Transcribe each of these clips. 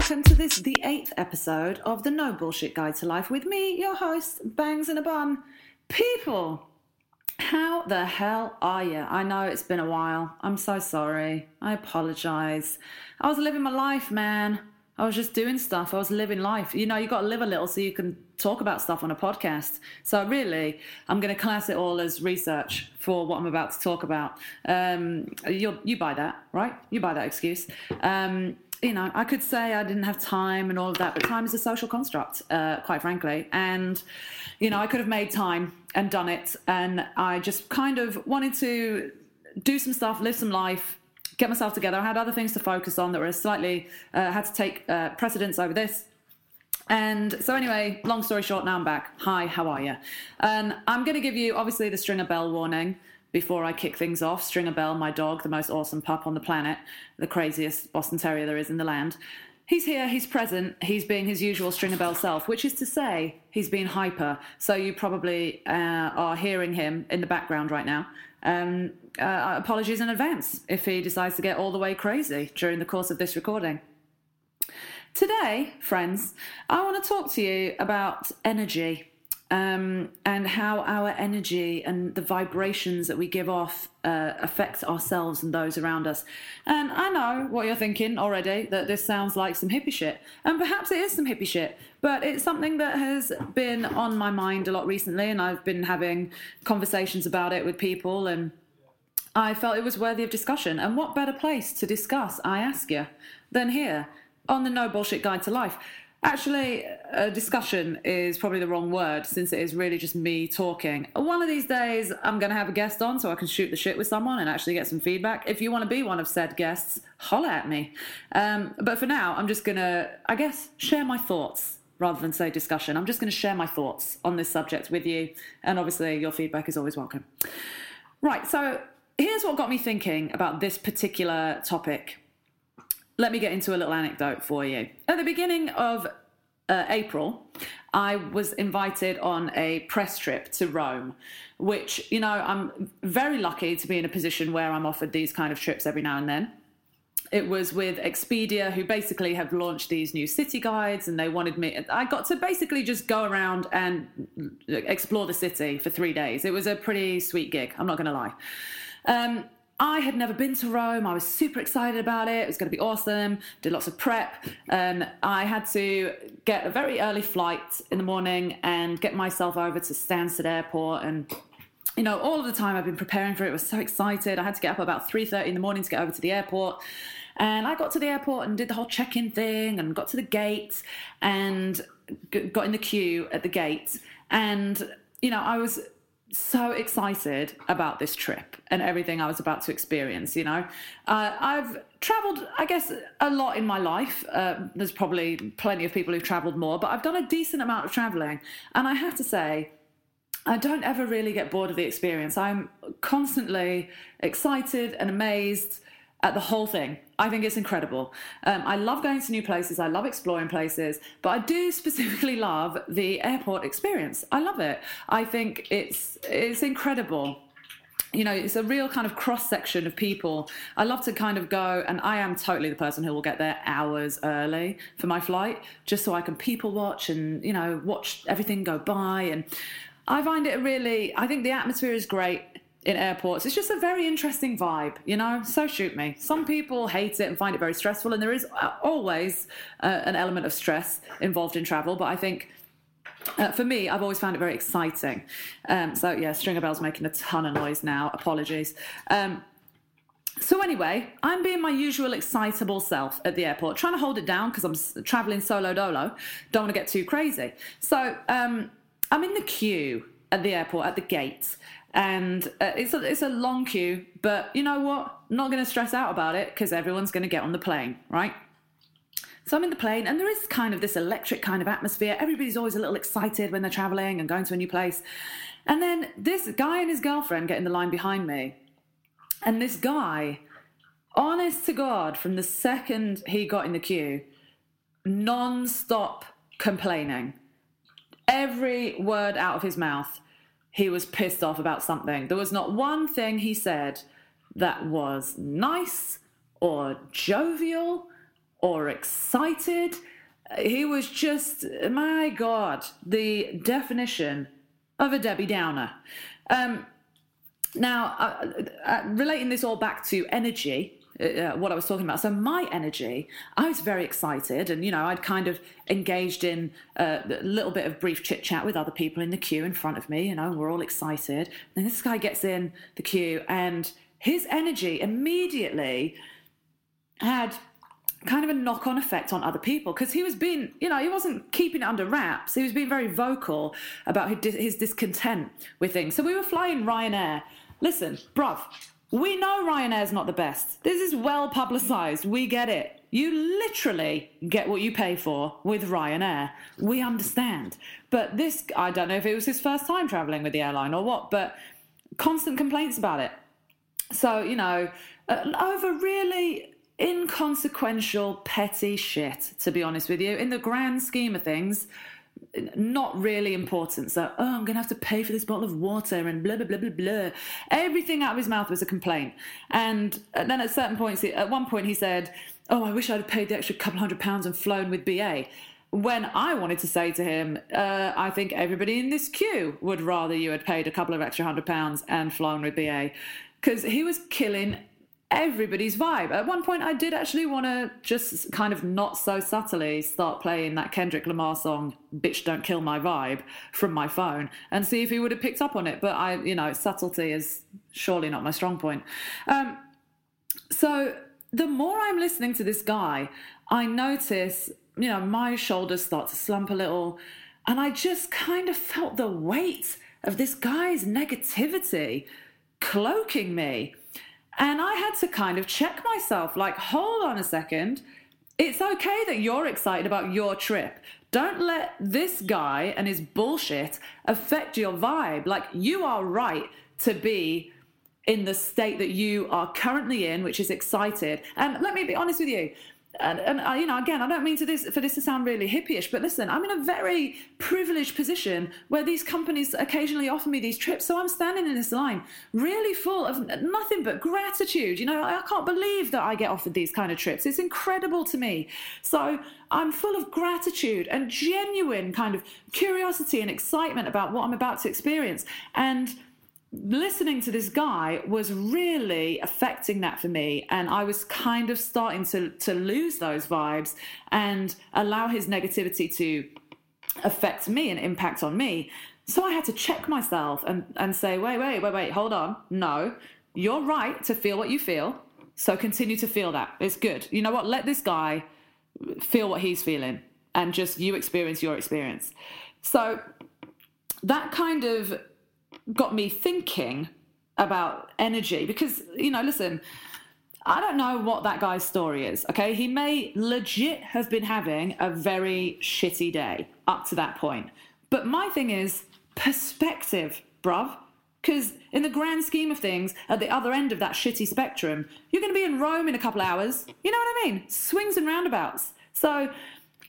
Welcome to this, the eighth episode of the No Bullshit Guide to Life with me, your host, Bangs and a Bun. People, how the hell are you? I know it's been a while. I'm so sorry. I apologize. I was living my life, man. I was just doing stuff. I was living life. You know, you got to live a little so you can talk about stuff on a podcast. So really, I'm going to class it all as research for what I'm about to talk about. Um, you buy that, right? You buy that excuse. Um, you know, I could say I didn't have time and all of that, but time is a social construct, uh, quite frankly. And, you know, I could have made time and done it. And I just kind of wanted to do some stuff, live some life, get myself together. I had other things to focus on that were slightly, uh, had to take uh, precedence over this. And so, anyway, long story short, now I'm back. Hi, how are you? And I'm going to give you, obviously, the Stringer Bell warning before I kick things off. Stringer Bell, my dog, the most awesome pup on the planet, the craziest Boston Terrier there is in the land. He's here, he's present, he's being his usual Stringer Bell self, which is to say, he's being hyper. So you probably uh, are hearing him in the background right now. Um, uh, apologies in advance if he decides to get all the way crazy during the course of this recording. Today, friends, I want to talk to you about energy um, and how our energy and the vibrations that we give off uh, affect ourselves and those around us. And I know what you're thinking already that this sounds like some hippie shit, and perhaps it is some hippie shit, but it's something that has been on my mind a lot recently, and I've been having conversations about it with people, and I felt it was worthy of discussion. And what better place to discuss, I ask you, than here on the No Bullshit Guide to Life? Actually, a discussion is probably the wrong word since it is really just me talking. One of these days, I'm going to have a guest on so I can shoot the shit with someone and actually get some feedback. If you want to be one of said guests, holler at me. Um, but for now, I'm just going to, I guess, share my thoughts rather than say discussion. I'm just going to share my thoughts on this subject with you. And obviously, your feedback is always welcome. Right, so here's what got me thinking about this particular topic let me get into a little anecdote for you. At the beginning of uh, April, I was invited on a press trip to Rome, which, you know, I'm very lucky to be in a position where I'm offered these kind of trips every now and then. It was with Expedia, who basically have launched these new city guides, and they wanted me. I got to basically just go around and explore the city for three days. It was a pretty sweet gig, I'm not going to lie. Um, I had never been to Rome. I was super excited about it. It was going to be awesome. Did lots of prep. Um, I had to get a very early flight in the morning and get myself over to Stansted Airport and you know, all of the time I've been preparing for it. I was so excited. I had to get up about 3:30 in the morning to get over to the airport. And I got to the airport and did the whole check-in thing and got to the gate and got in the queue at the gate. And you know, I was so excited about this trip and everything I was about to experience. You know, uh, I've traveled, I guess, a lot in my life. Uh, there's probably plenty of people who've traveled more, but I've done a decent amount of traveling. And I have to say, I don't ever really get bored of the experience. I'm constantly excited and amazed at the whole thing. I think it's incredible. Um, I love going to new places. I love exploring places, but I do specifically love the airport experience. I love it. I think it's it's incredible. You know, it's a real kind of cross section of people. I love to kind of go, and I am totally the person who will get there hours early for my flight, just so I can people watch and you know watch everything go by. And I find it really. I think the atmosphere is great in airports. It's just a very interesting vibe, you know? So shoot me. Some people hate it and find it very stressful, and there is uh, always uh, an element of stress involved in travel, but I think. Uh, for me, I've always found it very exciting. Um, so, yeah, Stringer Bell's making a ton of noise now. Apologies. Um, So anyway, I'm being my usual excitable self at the airport, trying to hold it down because I'm traveling solo dolo. Don't want to get too crazy. So um, I'm in the queue at the airport at the gate, and uh, it's a, it's a long queue. But you know what? Not going to stress out about it because everyone's going to get on the plane, right? So I'm in the plane, and there is kind of this electric kind of atmosphere. Everybody's always a little excited when they're traveling and going to a new place. And then this guy and his girlfriend get in the line behind me. And this guy, honest to God, from the second he got in the queue, non stop complaining. Every word out of his mouth, he was pissed off about something. There was not one thing he said that was nice or jovial or excited. He was just, my God, the definition of a Debbie Downer. Um, now, uh, uh, relating this all back to energy, uh, uh, what I was talking about. So my energy, I was very excited, and you know, I'd kind of engaged in uh, a little bit of brief chit chat with other people in the queue in front of me. You know, we're all excited. Then this guy gets in the queue, and his energy immediately had kind of a knock on effect on other people because he was being, you know, he wasn't keeping it under wraps. He was being very vocal about his, discontent with things. So we were flying Ryanair. Listen, bruv, we know Ryanair's not the best. This is well publicised. We get it. You literally get what you pay for with Ryanair. We understand. But this, I don't know if it was his first time travelling with the airline or what, but constant complaints about it. So, you know, over really inconsequential, petty shit, to be honest with you. In the grand scheme of things, not really important. So, oh, I'm going to have to pay for this bottle of water and blah, blah, blah, blah, blah. Everything out of his mouth was a complaint. And then at certain points, at one point, he said, Oh, I wish I'd paid the extra couple hundred pounds and flown with BA. When I wanted to say to him, uh, I think everybody in this queue would rather you had paid a couple of extra hundred pounds and flown with BA. Because he was killing everybody's vibe. At one point, I did actually want to just kind of not so subtly start playing that Kendrick Lamar song, Bitch Don't Kill My Vibe, from my phone and see if he would have picked up on it. But I, you know, subtlety is surely not my strong point. Um, so the more I'm listening to this guy, I notice, you know, my shoulders start to slump a little. And I just kind of felt the weight of this guy's negativity cloaking me. And I had to kind of check myself like, hold on a second. It's okay that you're excited about your trip. Don't let this guy and his bullshit affect your vibe. Like, you are right to be in the state that you are currently in, which is excited. And let me be honest with you, and, and uh, you know, again, I don't mean to this for this to sound really hippyish, but listen, I'm in a very privileged position where these companies occasionally offer me these trips. So I'm standing in this line, really full of nothing but gratitude. You know, I can't believe that I get offered these kind of trips. It's incredible to me. So I'm full of gratitude and genuine kind of curiosity and excitement about what I'm about to experience. And listening to this guy was really affecting that for me and i was kind of starting to to lose those vibes and allow his negativity to affect me and impact on me. So i had to check myself and and say wait wait wait wait hold on. No you're right to feel what you feel so continue to feel that. It's good. You know what? Let this guy feel what he's feeling and just you experience your experience. So that kind of got me thinking about energy because, you know, listen, I don't know what that guy's story is, okay? He may legit have been having a very shitty day up to that point. But my thing is perspective, bruv. Because in the grand scheme of things, at the other end of that shitty spectrum, you're going to be in Rome in a couple hours. You know what I mean? Swings and roundabouts. So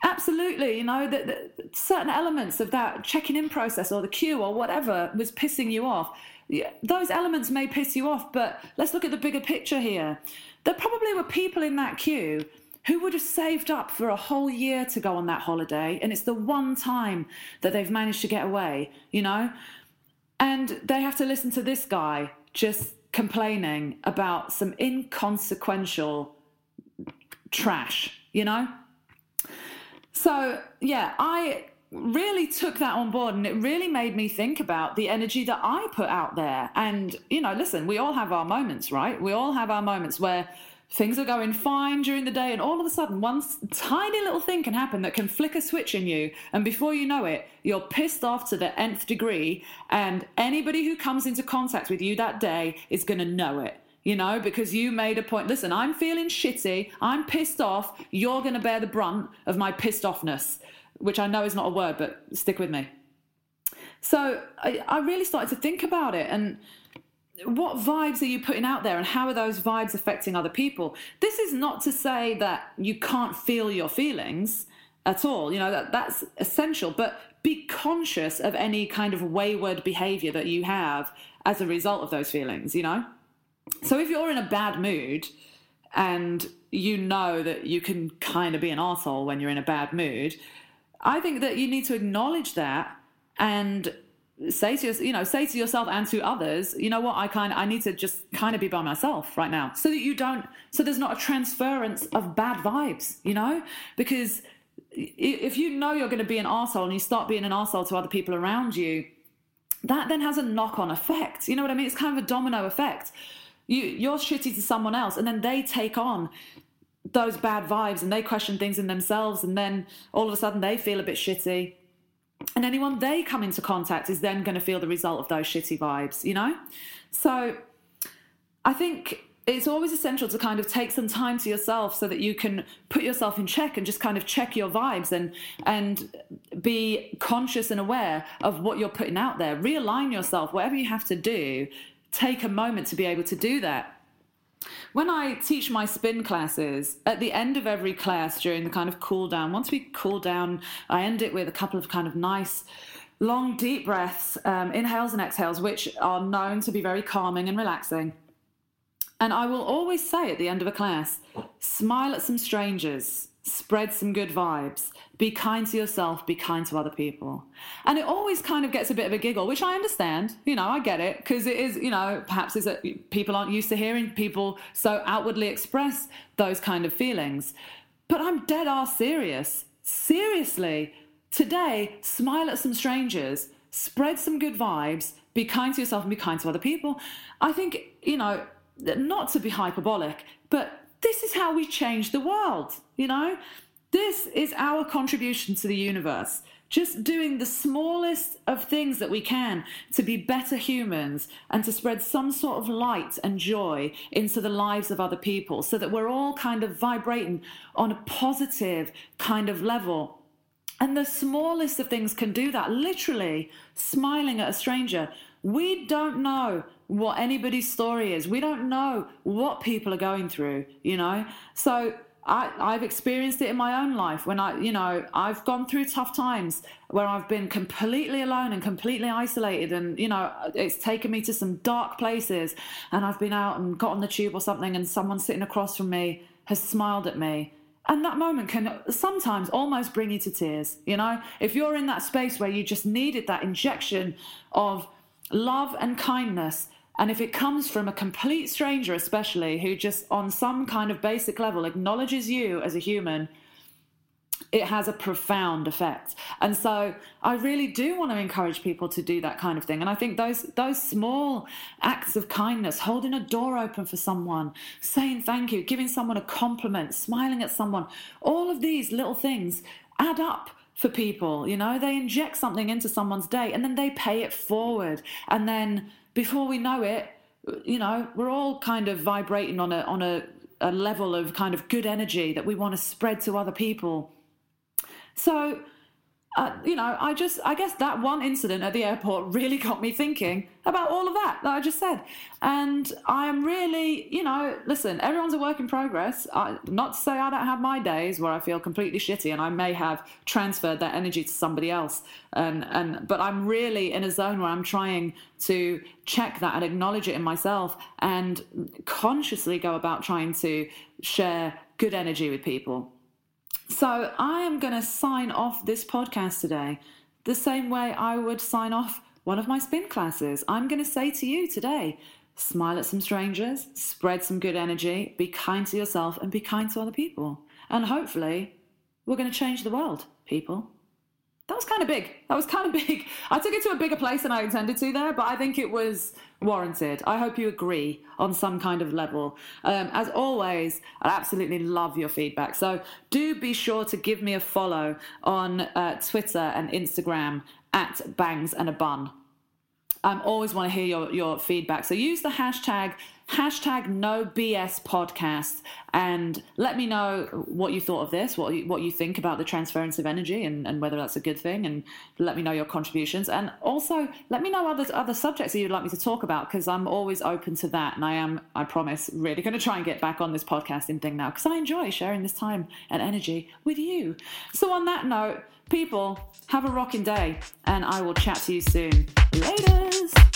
Absolutely, you know that, certain elements of that checking in process or the queue or whatever was pissing you off. Those elements may piss you off, but let's look at the bigger picture here. There probably were people in that queue who would have saved up for a whole year to go on that holiday, and it's the one time that they've managed to get away, you know? And they have to listen to this guy just complaining about some inconsequential trash, you know? So, yeah, I really took that on board and it really made me think about the energy that I put out there. And, you know, listen, we all have our moments, right? We all have our moments where things are going fine during the day and all of a sudden one tiny little thing can happen that can flick a switch in you and before you know it you're pissed off to the nth degree and anybody who comes into contact with you that day is going to know it you know, because you made a point. Listen, I'm feeling shitty. I'm pissed off. You're going to bear the brunt of my pissed offness, which I know is not a word, but stick with me. So I, I really started to think about it and what vibes are you putting out there and how are those vibes affecting other people? This is not to say that you can't feel your feelings at all. You know, that, that's essential, but be conscious of any kind of wayward behavior that you have as a result of those feelings, you know? So if you're in a bad mood and you know that you can kind of be an asshole when you're in a bad mood, I think that you need to acknowledge that and say to you know say to yourself and to others you know what? I kind of i need to just kind of be by myself right now. So that you don't so there's not a transference of bad vibes you know? Because if you know you're going to be an asshole and you start being an asshole to other people around you that then has a knock-on effect you know what i mean? It's kind of a domino effect you you're shitty to someone else. And then they take on those bad vibes and they question things in themselves. And then all of a sudden they feel a bit shitty. And anyone they come into contact is then going to feel the result of those shitty vibes you know? So i think it's always essential to kind of take some time to yourself so that you can put yourself in check and just kind of check your vibes and and be conscious and aware of what you're putting out there. Realign yourself whatever you have to do take a moment to be able to do that. When I teach my spin classes, at the end of every class during the kind of cool down, once we cool down, I end it with a couple of kind of nice, long, deep breaths, um, inhales and exhales, which are known to be very calming and relaxing. And I will always say at the end of a class, smile at some strangers, spread some good vibes, be kind to yourself, be kind to other people. And it always kind of gets a bit of a giggle, which I understand. You know, I get it because it is, you know, perhaps is that people aren't used to hearing people so outwardly express those kind of feelings. But I'm dead ass serious. Seriously, today, smile at some strangers, spread some good vibes, be kind to yourself and be kind to other people. I think, you know, not to be hyperbolic, but this is how we change the world, you know? This is our contribution to the universe. Just doing the smallest of things that we can to be better humans and to spread some sort of light and joy into the lives of other people so that we're all kind of vibrating on a positive kind of level. And the smallest of things can do that, literally smiling at a stranger. We don't know what anybody's story is. We don't know what people are going through, you know? So I, I've experienced it in my own life when I, you know, I've gone through tough times where I've been completely alone and completely isolated, and you know, it's taken me to some dark places. And I've been out and got on the tube or something, and someone sitting across from me has smiled at me. And that moment can sometimes almost bring you to tears. You know, if you're in that space where you just needed that injection of love and kindness and if it comes from a complete stranger, especially who just on some kind of basic level acknowledges you as a human, it has a profound effect. And so I really do want to encourage people to do that kind of thing. And I think those those small acts of kindness, holding a door open for someone, saying thank you, giving someone a compliment, smiling at someone, all of these little things add up for people, you know? They inject something into someone's day and then they pay it forward. And then before we know it, you know, we're all kind of vibrating on a on a, a level of kind of good energy that we want to spread to other people. So uh, you know, I just, I guess that one incident at the airport really got me thinking about all of that that I just said. And I am really, you know, listen, everyone's a work in progress. I, not to say I don't have my days where I feel completely shitty and I may have transferred that energy to somebody else. And, and, but I'm really in a zone where I'm trying to check that and acknowledge it in myself and consciously go about trying to share good energy with people so I am going to sign off this podcast today the same way I would sign off one of my spin classes. I'm going to say to you today smile at some strangers, spread some good energy, be kind to yourself, and be kind to other people. And hopefully, we're going to change the world, people. That was kind of big. That was kind of big. I took it to a bigger place than I intended to there, but I think it was warranted. I hope you agree on some kind of level. Um, as always, I absolutely love your feedback. So do be sure to give me a follow on uh, Twitter and Instagram at Bangs and a Bun. I always want to hear your, your feedback. So use the hashtag hashtag no BS podcast and let me know what you thought of this, what you, what you think about the transference of energy and, and whether that's a good thing. And let me know your contributions. And also let me know other, other subjects that you'd like me to talk about because I'm always open to that. And I am, I promise, really going to try and get back on this podcasting thing now because I enjoy sharing this time and energy with you. So on that note, people, have a rocking day and I will chat to you soon. Laters!